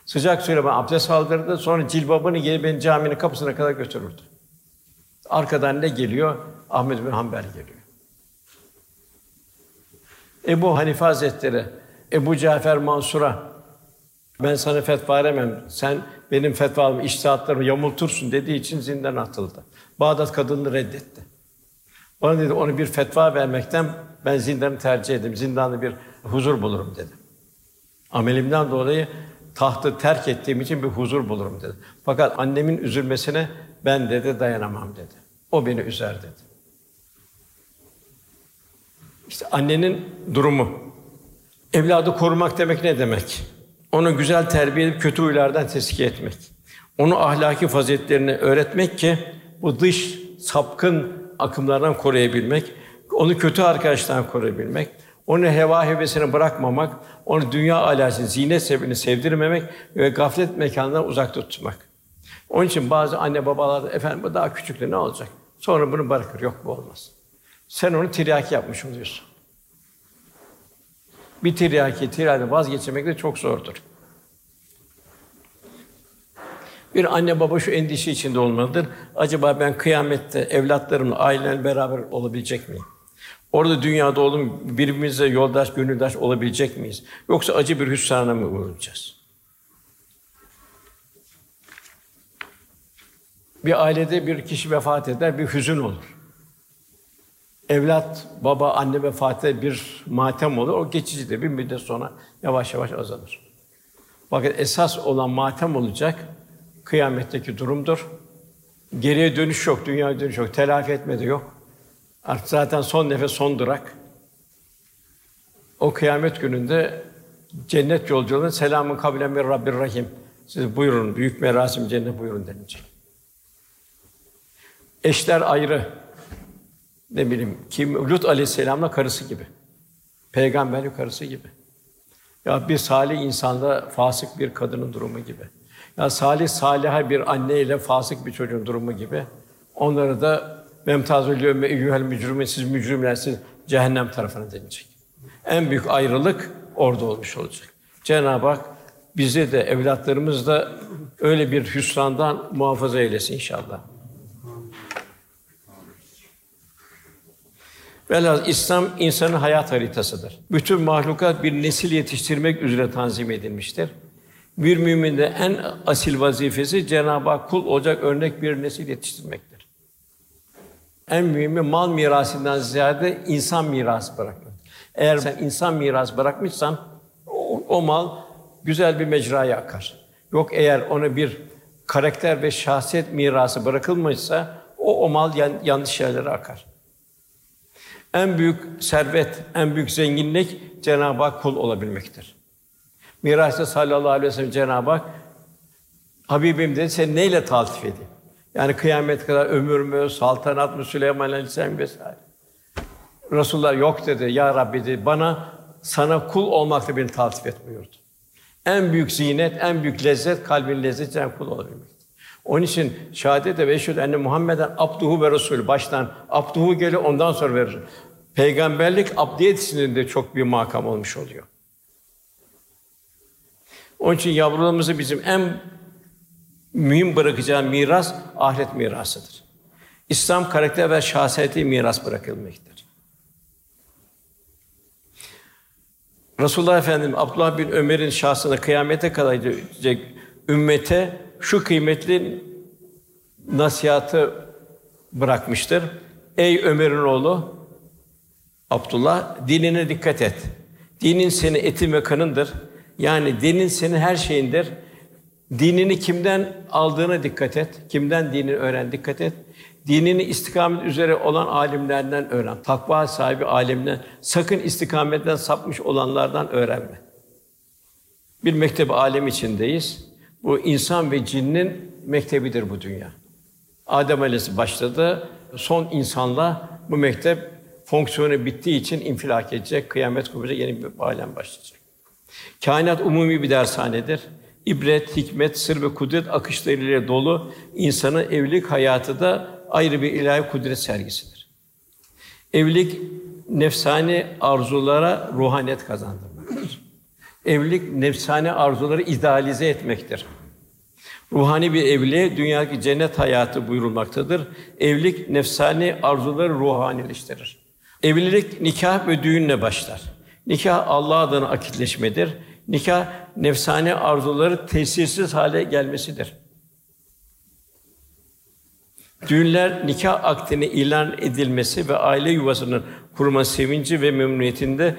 Sıcak suyla bana abdest aldırdı, sonra cilbabını giyip beni caminin kapısına kadar götürürdü. Arkadan ne geliyor? Ahmed bin Hanbel geliyor. Ebu Hanife Hazretleri, Ebu Cafer Mansur'a ben sana fetva veremem, sen benim fetvalarımı, iştihatlarımı yamultursun dediği için zindan atıldı. Bağdat kadını reddetti. Bana dedi, onu bir fetva vermekten ben zindanı tercih ederim, zindanda bir huzur bulurum dedi. Amelimden dolayı tahtı terk ettiğim için bir huzur bulurum dedi. Fakat annemin üzülmesine ben dedi dayanamam dedi. O beni üzer dedi. İşte annenin durumu. Evladı korumak demek ne demek? Onu güzel terbiye edip kötü huylardan teskiye etmek. Onu ahlaki faziletlerini öğretmek ki bu dış sapkın akımlardan koruyabilmek, onu kötü arkadaşlardan koruyabilmek, onu heva hevesine bırakmamak, onu dünya alasını, zinet sebebini sevdirmemek ve gaflet mekanından uzak tutmak. Onun için bazı anne babalar da efendim bu daha küçüktü ne olacak? Sonra bunu bırakır. Yok bu olmaz. Sen onu tiryaki yapmış oluyorsun. Bir tiryaki, tiryaki vazgeçirmek de çok zordur. Bir anne baba şu endişe içinde olmalıdır. Acaba ben kıyamette evlatlarımla, ailemle beraber olabilecek miyim? Orada dünyada oğlum birbirimize yoldaş, gönüldaş olabilecek miyiz? Yoksa acı bir hüsrana mı uğrayacağız? Bir ailede bir kişi vefat eder, bir hüzün olur. Evlat, baba, anne vefat eder, bir matem olur. O geçicidir. Bir müddet sonra yavaş yavaş azalır. Fakat esas olan matem olacak kıyametteki durumdur. Geriye dönüş yok, dünya dönüş yok, telafi etme de yok. Artık zaten son nefes, son durak. O kıyamet gününde cennet yolculuğunda selamun kavlen min Rabbir Rahim. Siz buyurun, büyük merasim cennet buyurun denilecek. Eşler ayrı. Ne bileyim, kim Lut Aleyhisselam'la karısı gibi. Peygamberlik karısı gibi. Ya bir salih insanda fasık bir kadının durumu gibi. Ya salih saliha bir anne ile fasık bir çocuğun durumu gibi. Onları da memtazül yevme eyyuhel mücrimin siz mücrimler siz cehennem tarafına denilecek. En büyük ayrılık orada olmuş olacak. Cenab-ı Hak bizi de evlatlarımız da öyle bir hüsrandan muhafaza eylesin inşallah. Velhâsıl İslam insanın hayat haritasıdır. Bütün mahlukat bir nesil yetiştirmek üzere tanzim edilmiştir. Bir müminde en asil vazifesi Cenab-ı Hak kul olacak örnek bir nesil yetiştirmektir. En mühimi mal mirasından ziyade insan mirası bırakmak. Eğer sen insan mirası bırakmışsan o, o mal güzel bir mecraya akar. Yok eğer ona bir karakter ve şahsiyet mirası bırakılmışsa o, o mal yan, yanlış yerlere akar. En büyük servet, en büyük zenginlik Cenab-ı Hak kul olabilmektir. Miras'ta sallallahu aleyhi ve sellem Cenab-ı Hak Habibim dedi seni neyle taltif edeyim? Yani kıyamet kadar ömür mü, saltanat mı, Süleyman Aleyhisselam vesaire. Resulullah yok dedi. Ya Rabbi dedi bana sana kul olmakla beni taltif et buyurdu. En büyük zinet, en büyük lezzet kalbin lezzeti Cenab-ı kul olabilmek. Onun için şehadet ve eşhedü enne Muhammeden abduhu ve resul baştan abduhu geliyor ondan sonra verir. Peygamberlik abdiyet içinde çok bir makam olmuş oluyor. Onun için yavrularımızı bizim en mühim bırakacağı miras ahiret mirasıdır. İslam karakter ve şahsiyeti miras bırakılmaktadır. Resulullah Efendimiz Abdullah bin Ömer'in şahsına kıyamete kadar gidecek ümmete şu kıymetli nasihatı bırakmıştır. Ey Ömer'in oğlu Abdullah dinine dikkat et. Dinin senin etin ve kanındır. Yani dinin senin her şeyindir. Dinini kimden aldığına dikkat et. Kimden dinini öğren dikkat et. Dinini istikamet üzere olan alimlerden öğren. Takva sahibi alimden, sakın istikametten sapmış olanlardan öğrenme. Bir mektep alem içindeyiz. Bu insan ve cinnin mektebidir bu dünya. Adem Aleyhisselam başladı. Son insanla bu mektep fonksiyonu bittiği için infilak edecek, kıyamet kopacak, yeni bir alem başlayacak. Kainat umumi bir dershanedir. İbret, hikmet, sır ve kudret akışlarıyla dolu insanın evlilik hayatı da ayrı bir ilahi kudret sergisidir. Evlilik nefsani arzulara ruhaniyet kazandırmaktır. Evlilik nefsani arzuları idealize etmektir. Ruhani bir evliliğe dünyadaki cennet hayatı buyurulmaktadır. Evlilik nefsani arzuları ruhanileştirir. Evlilik nikah ve düğünle başlar. Nikah Allah adına akitleşmedir. Nikah nefsani arzuları tesirsiz hale gelmesidir. Düğünler nikah akdini ilan edilmesi ve aile yuvasının kurma sevinci ve memnuniyetinde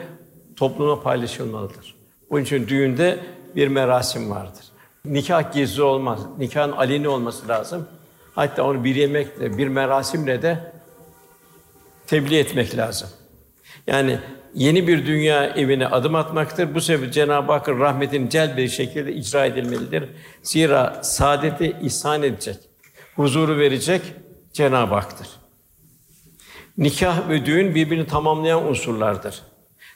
topluma paylaşılmalıdır. Bunun için düğünde bir merasim vardır. Nikah gizli olmaz. Nikahın aleni olması lazım. Hatta onu bir yemekle, bir merasimle de tebliğ etmek lazım. Yani yeni bir dünya evine adım atmaktır. Bu sebeple Cenab-ı Hakk'ın rahmetini cel bir şekilde icra edilmelidir. Zira saadeti ihsan edecek, huzuru verecek Cenab-ı Hak'tır. Nikah ve düğün birbirini tamamlayan unsurlardır.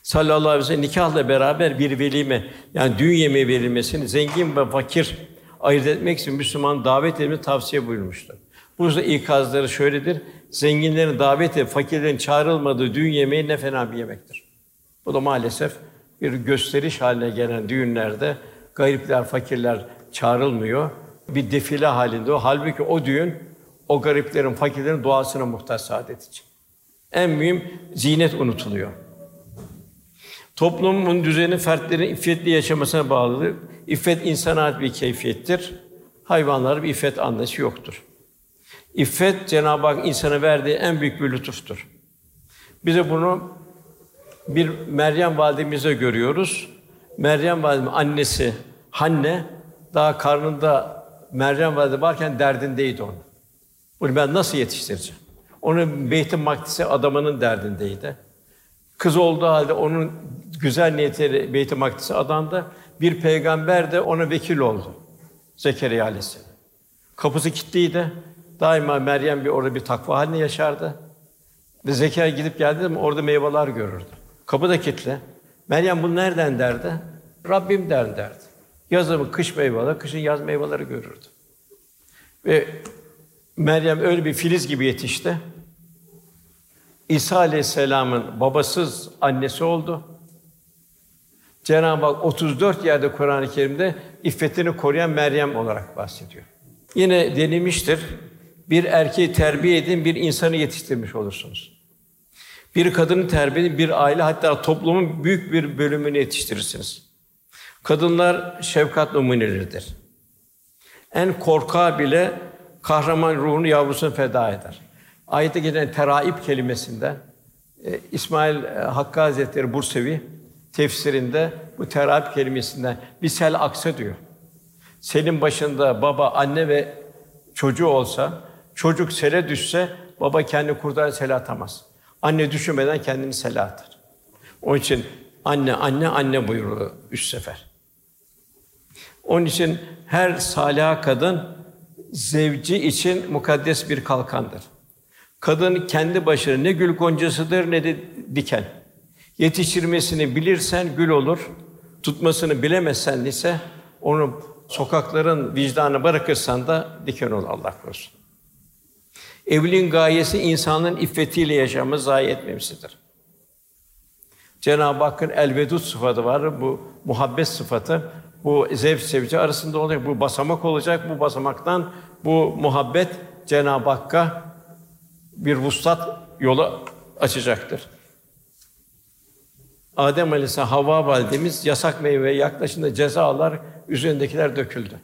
Sallallahu aleyhi ve sellem nikahla beraber bir velime yani düğün yemeği verilmesini zengin ve fakir ayırt etmek için Müslüman davet edilmesi tavsiye buyurmuştur. Bu yüzden ikazları şöyledir. Zenginlerin davet edip fakirlerin çağrılmadığı düğün yemeği ne fena bir yemektir. Bu da maalesef bir gösteriş haline gelen düğünlerde garipler, fakirler çağrılmıyor. Bir defile halinde o. Halbuki o düğün o gariplerin, fakirlerin duasına muhtaç saadet için. En mühim zinet unutuluyor. Toplumun düzeni fertlerin iffetli yaşamasına bağlıdır. İffet insana ait bir keyfiyettir. Hayvanlara bir iffet anlayışı yoktur. İffet Cenab-ı Hak insana verdiği en büyük bir lütuftur. Bize bunu bir Meryem validemizde görüyoruz. Meryem validem annesi Hanne daha karnında Meryem valide varken derdindeydi onu. Bunu ben nasıl yetiştireceğim? Onun Beyt-i Makdis'e adamanın derdindeydi. Kız olduğu halde onun güzel niyetiyle Beyt-i Makdis'e adandı. Bir peygamber de ona vekil oldu. Zekeriya Aleyhisselam. Kapısı kilitliydi. Daima Meryem bir orada bir takva haline yaşardı. Ve Zekeriya gidip geldi mi orada meyveler görürdü. Kapı da kilitli. Meryem bunu nereden derdi? Rabbim der derdi. Yazın kış meyveleri, kışın yaz meyveleri görürdü. Ve Meryem öyle bir filiz gibi yetişti. İsa Aleyhisselam'ın babasız annesi oldu. Cenab-ı Hak 34 yerde Kur'an-ı Kerim'de iffetini koruyan Meryem olarak bahsediyor. Yine denilmiştir. Bir erkeği terbiye edin, bir insanı yetiştirmiş olursunuz. Bir kadını terbiye edin, bir aile hatta toplumun büyük bir bölümünü yetiştirirsiniz. Kadınlar şefkat numuneleridir. En korkağı bile kahraman ruhunu yavrusuna feda eder. Ayette geçen teraip kelimesinde e, İsmail e, Hakkı Hazretleri Bursevi tefsirinde bu teraip kelimesinden bir sel aksa diyor. Senin başında baba, anne ve çocuğu olsa, çocuk sele düşse baba kendi kurtar sele atamaz. Anne düşünmeden kendini sele atar. Onun için anne anne anne buyuruyor üç sefer. Onun için her salih kadın zevci için mukaddes bir kalkandır. Kadın kendi başına ne gül goncasıdır ne de diken. Yetiştirmesini bilirsen gül olur, tutmasını bilemezsen ise onu sokakların vicdanı bırakırsan da diken olur Allah korusun. Evliliğin gayesi insanın iffetiyle yaşamı zayi etmemesidir. Cenab-ı Hakk'ın elvedud sıfatı var. Bu muhabbet sıfatı bu zevk sevci arasında olacak. Bu basamak olacak. Bu basamaktan bu muhabbet Cenab-ı Hakk'a bir vuslat yolu açacaktır. Adem Aleyhisselam Havva validemiz yasak meyveye yaklaşınca cezalar üzerindekiler döküldü.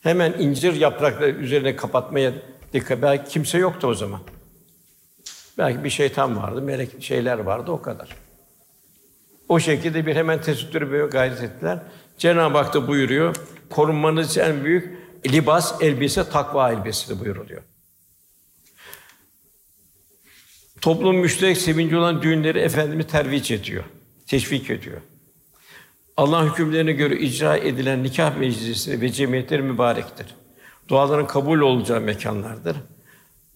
Hemen incir yaprakları üzerine kapatmaya dikkat. Belki kimse yoktu o zaman. Belki bir şeytan vardı, melek şeyler vardı o kadar. O şekilde bir hemen tesettürü böyle gayret ettiler. Cenab-ı Hak da buyuruyor, korunmanız en büyük libas, elbise, takva elbisesi buyuruluyor. Toplum müşterek sevinci olan düğünleri Efendimiz terviç ediyor, teşvik ediyor. Allah hükümlerine göre icra edilen nikah meclisi ve cemiyetler mübarektir. Duaların kabul olacağı mekanlardır.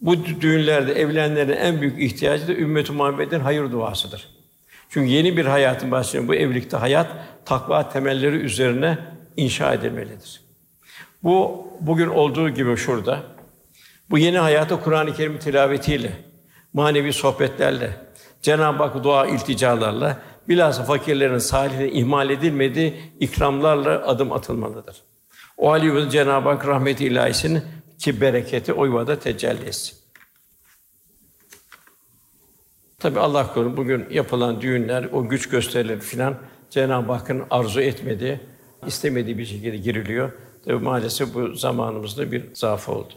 Bu düğünlerde evlenenlerin en büyük ihtiyacı da ümmet-i Muhammed'in hayır duasıdır. Çünkü yeni bir hayatın başlayan bu evlilikte hayat takva temelleri üzerine inşa edilmelidir. Bu bugün olduğu gibi şurada bu yeni hayata Kur'an-ı Kerim tilavetiyle, manevi sohbetlerle, Cenab-ı Hak dua ilticalarla, bilhassa fakirlerin salihine ihmal edilmediği ikramlarla adım atılmalıdır. O hali yuvada Cenab-ı Hak rahmeti ilahisinin ki bereketi o yuvada tecelli etsin. Tabi Allah korusun bugün yapılan düğünler, o güç gösterileri filan Cenab-ı Hakk'ın arzu etmediği, istemediği bir şekilde giriliyor. Tabi maalesef bu zamanımızda bir zaaf oldu.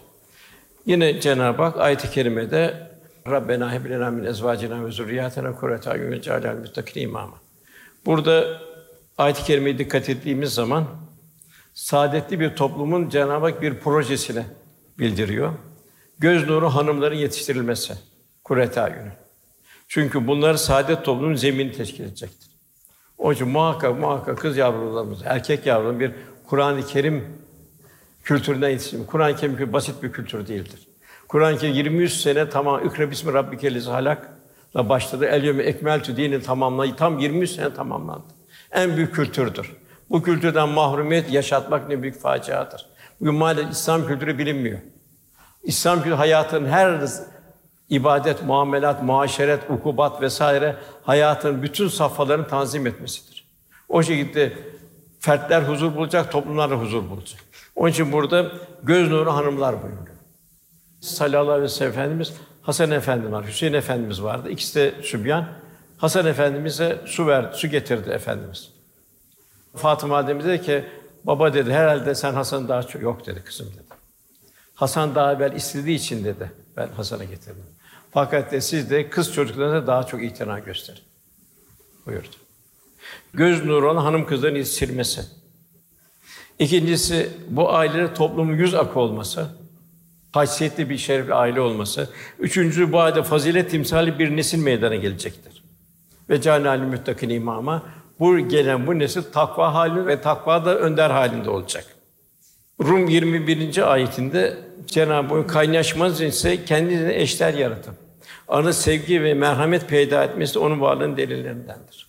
Yine Cenab-ı Hak ayet-i kerimede Rabbena heb lena min ezvacina ve zurriyatina kurrete ayun ve muttakin imama. Burada ayet-i kerimeye dikkat ettiğimiz zaman saadetli bir toplumun Cenab-ı Hak bir projesine bildiriyor. Göz nuru hanımların yetiştirilmesi. Kurrete ayunu. Çünkü bunlar saadet toplumunun zemini teşkil edecektir. Onun için muhakkak muhakkak kız yavrularımız, erkek yavrularımız bir Kur'an-ı Kerim kültüründen yetişsin. Kur'an-ı Kerim basit bir kültür değildir. Kur'an-ı Kerim 23 sene tamam ikra bismi rabbikellezi halakla başladı. El yevme ekmeltü dini tamamladı. Tam 23 sene tamamlandı. En büyük kültürdür. Bu kültürden mahrumiyet yaşatmak ne büyük faciadır. Bugün maalesef İslam kültürü bilinmiyor. İslam kültürü hayatın her ibadet, muamelat, muaşeret, ukubat vesaire hayatın bütün safhalarını tanzim etmesidir. O şekilde fertler huzur bulacak, toplumlar da huzur bulacak. Onun için burada göz nuru hanımlar buyuruyor. Sallallahu aleyhi ve sellem Efendimiz Hasan Efendi var, Hüseyin Efendimiz vardı. İkisi de sübyan. Hasan Efendimiz'e su verdi, su getirdi Efendimiz. Fatıma Validemiz dedi ki, baba dedi, herhalde sen Hasan daha çok, yok dedi kızım dedi. Hasan daha evvel istediği için dedi, ben Hasan'a getirdim. Fakat de siz de kız çocuklarına daha çok itina gösterin. Buyurdu. Göz nuru olan hanım kızların iz silmesi. İkincisi, bu ailede toplumun yüz akı olması. Haysiyetli bir şerefli aile olması. Üçüncü, bu ailede fazilet timsali bir nesil meydana gelecektir. Ve Câne müttakin imama bu gelen bu nesil takva hali ve takva da önder halinde olacak. Rum 21. ayetinde Cenab-ı Hak kaynaşmaz ise kendine eşler yaratın. Arada sevgi ve merhamet peyda etmesi onun varlığının delillerindendir.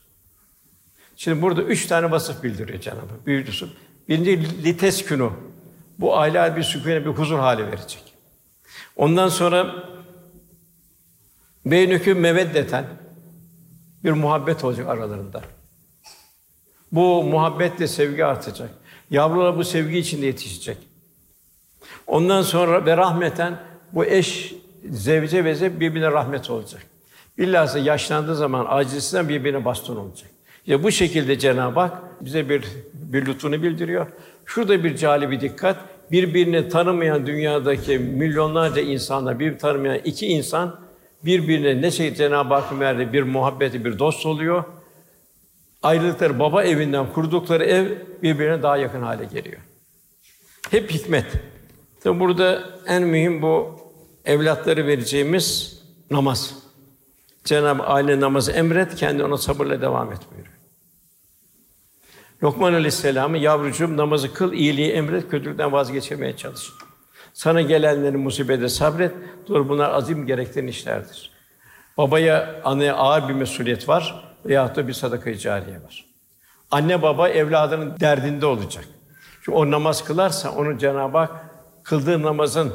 Şimdi burada üç tane vasıf bildiriyor Cenab-ı Hak. Birincisi, birinci liteskünü. Bu aile bir sükûne, bir huzur hali verecek. Ondan sonra beynükü meveddeten bir muhabbet olacak aralarında. Bu muhabbetle sevgi artacak. Yavrular bu sevgi içinde yetişecek. Ondan sonra ve rahmeten bu eş zevce ve zevc birbirine rahmet olacak. Bilhassa yaşlandığı zaman acizsinden birbirine baston olacak. İşte bu şekilde Cenab-ı Hak bize bir bir lütfunu bildiriyor. Şurada bir cali bir dikkat. Birbirini tanımayan dünyadaki milyonlarca insanla bir tanımayan iki insan birbirine ne şey Cenab-ı Hakk'ın verdiği bir muhabbeti, bir dost oluyor. Ayrılıkları baba evinden kurdukları ev birbirine daha yakın hale geliyor. Hep hikmet. Tabi burada en mühim bu evlatları vereceğimiz namaz. Cenab-ı aile namazı emret, kendi ona sabırla devam et buyuruyor. Lokman Aleyhisselam'ı yavrucuğum namazı kıl, iyiliği emret, kötülükten vazgeçirmeye çalış. Sana gelenlerin musibete sabret. Dur bunlar azim gerektiren işlerdir. Babaya, anneye ağır bir mesuliyet var veyahut da bir sadaka-i cariye var. Anne baba evladının derdinde olacak. Çünkü o namaz kılarsa onu Cenab-ı Hak kıldığı namazın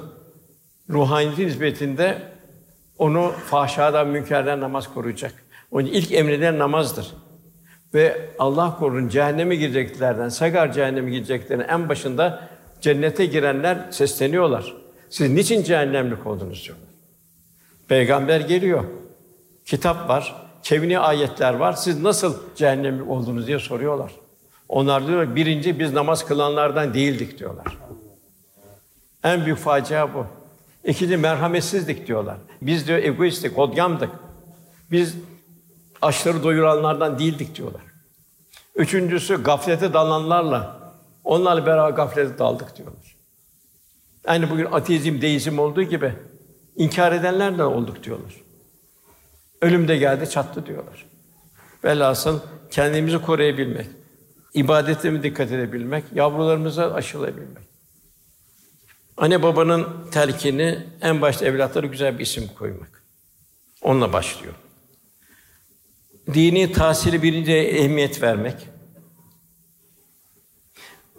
ruhani hizmetinde onu fahşadan, münkerden namaz koruyacak. Onun ilk emreden namazdır. Ve Allah korun cehenneme gireceklerden, sagar cehenneme gireceklerin en başında cennete girenler sesleniyorlar. Siz niçin cehennemlik oldunuz diyorlar. Peygamber geliyor. Kitap var, kevni ayetler var. Siz nasıl cehennemlik oldunuz diye soruyorlar. Onlar diyor birinci biz namaz kılanlardan değildik diyorlar. En büyük facia bu. İkinci merhametsizlik diyorlar. Biz diyor egoistik, hodgamdık. Biz açları doyuranlardan değildik diyorlar. Üçüncüsü gaflete dalanlarla onlarla beraber gaflete daldık diyorlar. Aynı bugün ateizm, deizm olduğu gibi inkar edenlerle olduk diyorlar. Ölüm de geldi, çattı diyorlar. Velhasıl kendimizi koruyabilmek, ibadetime dikkat edebilmek, yavrularımıza aşılayabilmek. Anne babanın telkini en başta evlatlara güzel bir isim koymak. Onunla başlıyor. Dini tahsili birinci ehemmiyet vermek.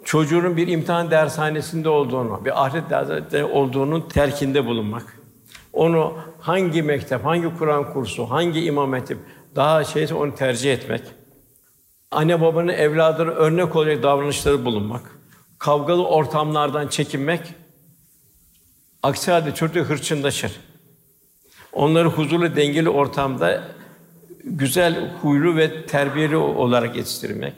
Çocuğun bir imtihan dershanesinde olduğunu, bir ahiret dershanesinde olduğunun terkinde bulunmak. Onu hangi mektep, hangi Kur'an kursu, hangi imam hatip daha şeyse onu tercih etmek. Anne babanın evladına örnek olacak davranışları bulunmak. Kavgalı ortamlardan çekinmek. Aksi halde çocuk hırçınlaşır. Onları huzurlu, dengeli ortamda güzel huylu ve terbiyeli olarak yetiştirmek.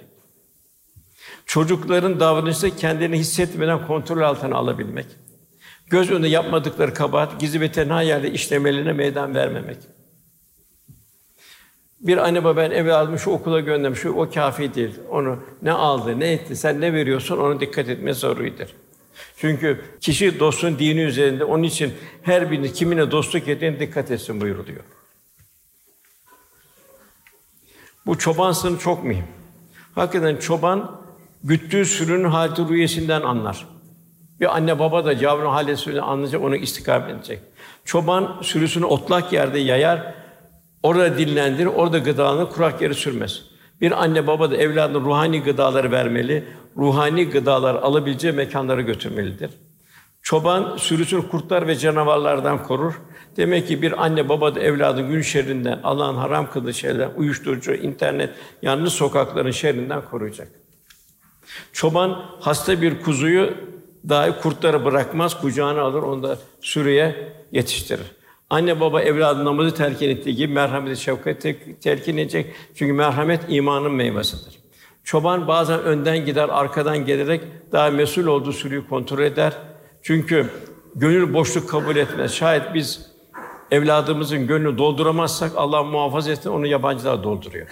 Çocukların davranışı kendini hissetmeden kontrol altına alabilmek. Göz önünde yapmadıkları kabahat gizli ve tenha yerde işlemelerine meydan vermemek. Bir anne baba ben evladımı şu okula göndermiş, şu o kafi değil. Onu ne aldı, ne etti, sen ne veriyorsun ona dikkat etme zaruridir. Çünkü kişi dostun dini üzerinde onun için her birini kimine dostluk ettiğine dikkat etsin buyuruluyor. Bu çoban sınıfı çok mühim. Hakikaten çoban güttüğü sürünün haleti rüyesinden anlar. Bir anne baba da yavrunun halini anlayacak, onu istikamet edecek. Çoban sürüsünü otlak yerde yayar, orada dinlendirir, orada gıdalanır, kurak yeri sürmez. Bir anne baba da evladına ruhani gıdaları vermeli, ruhani gıdalar alabileceği mekanlara götürmelidir. Çoban sürüsünü kurtlar ve canavarlardan korur. Demek ki bir anne baba da evladın gün şerrinden, Allah'ın haram kıldığı şeyler, uyuşturucu, internet, yalnız sokakların şerrinden koruyacak. Çoban hasta bir kuzuyu dahi kurtlara bırakmaz, kucağına alır, onu da sürüye yetiştirir. Anne baba evladı namazı telkin ettiği gibi merhameti şefkati telkin edecek. Çünkü merhamet imanın meyvesidir. Çoban bazen önden gider, arkadan gelerek daha mesul olduğu sürüyü kontrol eder. Çünkü gönül boşluk kabul etmez. Şayet biz evladımızın gönlünü dolduramazsak Allah muhafaza etsin onu yabancılar dolduruyor.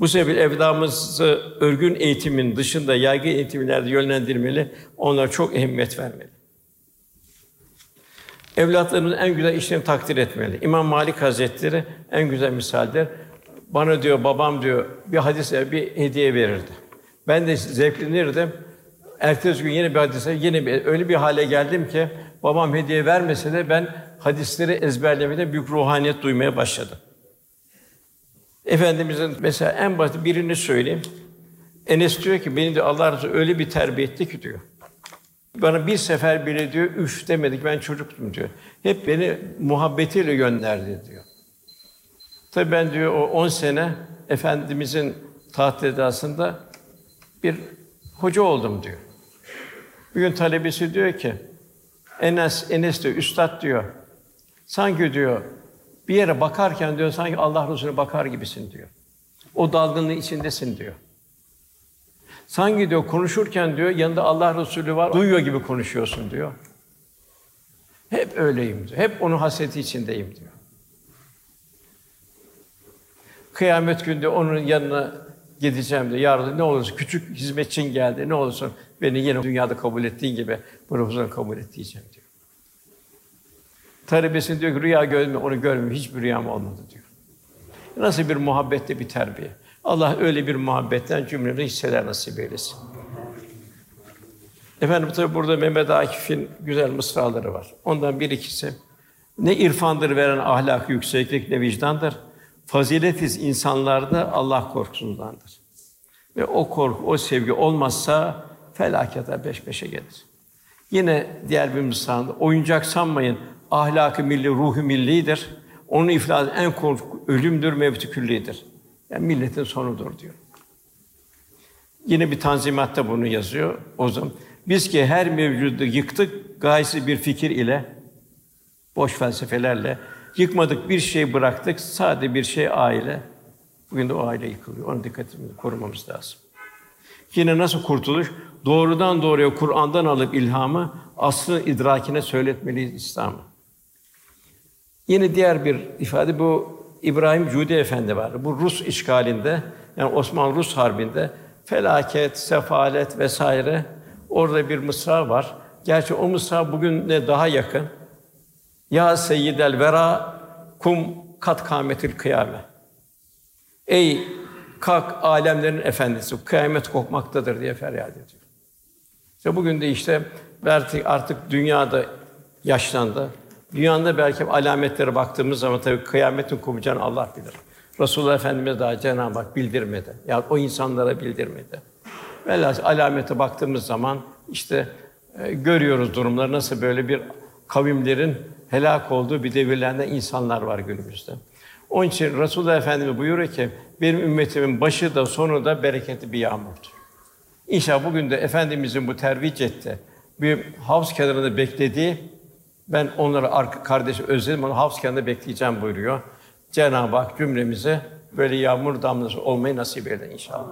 Bu sebeple evladımızı örgün eğitimin dışında yaygın eğitimlerde yönlendirmeli, onlara çok ehemmiyet vermeli. Evlatlarımızın en güzel işlerini takdir etmeli. İmam Malik Hazretleri en güzel misaldir. Bana diyor babam diyor bir hadise bir hediye verirdi. Ben de zevklenirdim. Ertesi gün yine bir hadise, yine bir öyle bir hale geldim ki babam hediye vermese de ben hadisleri ezberlemede büyük ruhaniyet duymaya başladım. Efendimizin mesela en basit birini söyleyeyim. Enes diyor ki beni de Allah Resulü öyle bir terbiye etti ki diyor. Bana bir sefer bile diyor üf demedik ben çocuktum diyor. Hep beni muhabbetiyle gönderdi diyor. Tabii ben diyor o 10 sene efendimizin taht edasında bir hoca oldum diyor. Bir gün talebesi diyor ki Enes Enes diyor üstad diyor. Sanki diyor bir yere bakarken diyor sanki Allah Resulüne bakar gibisin diyor. O dalgınlığın içindesin diyor. Sanki diyor konuşurken diyor yanında Allah Resulü var, duyuyor gibi konuşuyorsun diyor. Hep öyleyim diyor. Hep onun hasreti içindeyim diyor. Kıyamet günde onun yanına gideceğim diyor. Yarın ne olursa küçük hizmetçin geldi. Ne olursa beni yine dünyada kabul ettiğin gibi bunu huzuruna kabul et diyeceğim diyor. Talebesine diyor ki rüya görme, onu görmüyorum. Hiçbir rüyam olmadı diyor. Nasıl bir muhabbette bir terbiye. Allah öyle bir muhabbetten cümlemize hisseler nasip eylesin. Efendim tabi burada Mehmet Akif'in güzel mısraları var. Ondan bir ikisi. Ne irfandır veren ahlak yükseklik ne vicdandır. Faziletiz insanlarda Allah korkusundandır. Ve o korku, o sevgi olmazsa felakete beş beşe gelir. Yine diğer bir mısranda oyuncak sanmayın ahlakı milli, ruhu millidir. Onun iflası en korku ölümdür, mevti küllidir. Yani milletin sonudur diyor. Yine bir tanzimatta bunu yazıyor o zaman. Biz ki her mevcudu yıktık gayesi bir fikir ile boş felsefelerle yıkmadık bir şey bıraktık sade bir şey aile. Bugün de o aile yıkılıyor. Onun dikkatimizi korumamız lazım. Yine nasıl kurtuluş? Doğrudan doğruya Kur'an'dan alıp ilhamı aslın idrakine söyletmeliyiz İslam'ı. Yine diğer bir ifade bu İbrahim Cudi Efendi var. Bu Rus işgalinde yani Osmanlı Rus harbinde felaket, sefalet vesaire orada bir mısra var. Gerçi o mısra bugün ne daha yakın. Ya seyyidel vera kum kat kâmetil kıyame. Ey kalk alemlerin efendisi kıyamet kopmaktadır diye feryat ediyor. İşte bugün de işte artık dünyada yaşlandı. Dünyada belki alametlere baktığımız zaman tabii kıyametin kopacağını Allah bilir. Resulullah Efendimiz daha Cenab-ı Hak bildirmedi. Ya o insanlara bildirmedi. Velhâsıl alamete baktığımız zaman işte e, görüyoruz durumları nasıl böyle bir kavimlerin helak olduğu bir devirlerde insanlar var günümüzde. Onun için Resulullah Efendimiz buyuruyor ki benim ümmetimin başı da sonu da bereketli bir yağmurdur. İnşallah bugün de efendimizin bu tervic etti. Bir havuz kenarında beklediği ben onları arka kardeşim özledim, onu havuz kenarında bekleyeceğim buyuruyor. Cenab-ı Hak cümlemize böyle yağmur damlası olmayı nasip eder inşallah.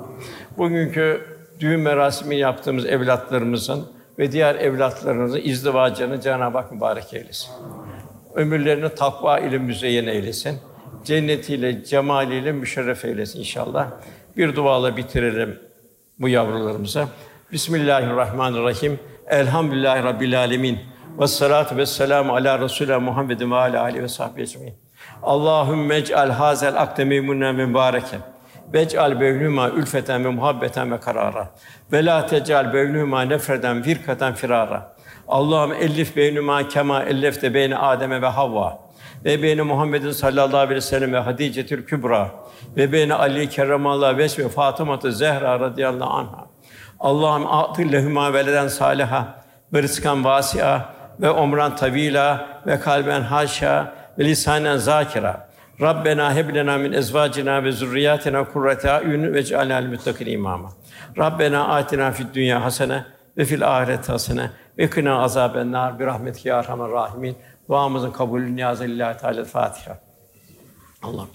Bugünkü düğün merasimi yaptığımız evlatlarımızın ve diğer evlatlarımızın izdivacını Cenab-ı Hak mübarek eylesin. Ömürlerini takva ile müzeyyen eylesin. Cennetiyle, cemaliyle müşerref eylesin inşallah. Bir duayla bitirelim bu yavrularımıza. Bismillahirrahmanirrahim. Elhamdülillahi Rabbil alemin. Ve salatu ve selamu ala Resulü Muhammedin ve ala alihi ve sahbihi ecmaîn. Allahümme ec'al hazel akde meymunen mübareken. Ve ec'al beynüma ülfeten ve muhabbeten ve karara. Ve la tec'al beynüma nefreden firkaten firara. Allah'ım ellif beynüma kema ellefte beyne Adem'e ve Havva ve beyne Muhammedin sallallahu aleyhi ve sellem ve Hadicetül Kübra ve beyne Ali kerramallahu ve ve Fatıma Zehra radıyallahu anha. Allah'ım atıl lehuma veleden saliha ve rızkan vasi'a ve umran tavila ve kalben haşa ve lisanen zakira. Rabbena heb lena min ezvacina ve zurriyatina kurrate ayun ve cealna lil muttakin imama. Rabbena atina fid dünya hasene ve fil ahireti hasene ve kına azaben nar bi rahmetike ya erhamer rahimin. Duamızın kabulü niyazı lillahi teala Fatiha. Allah'ım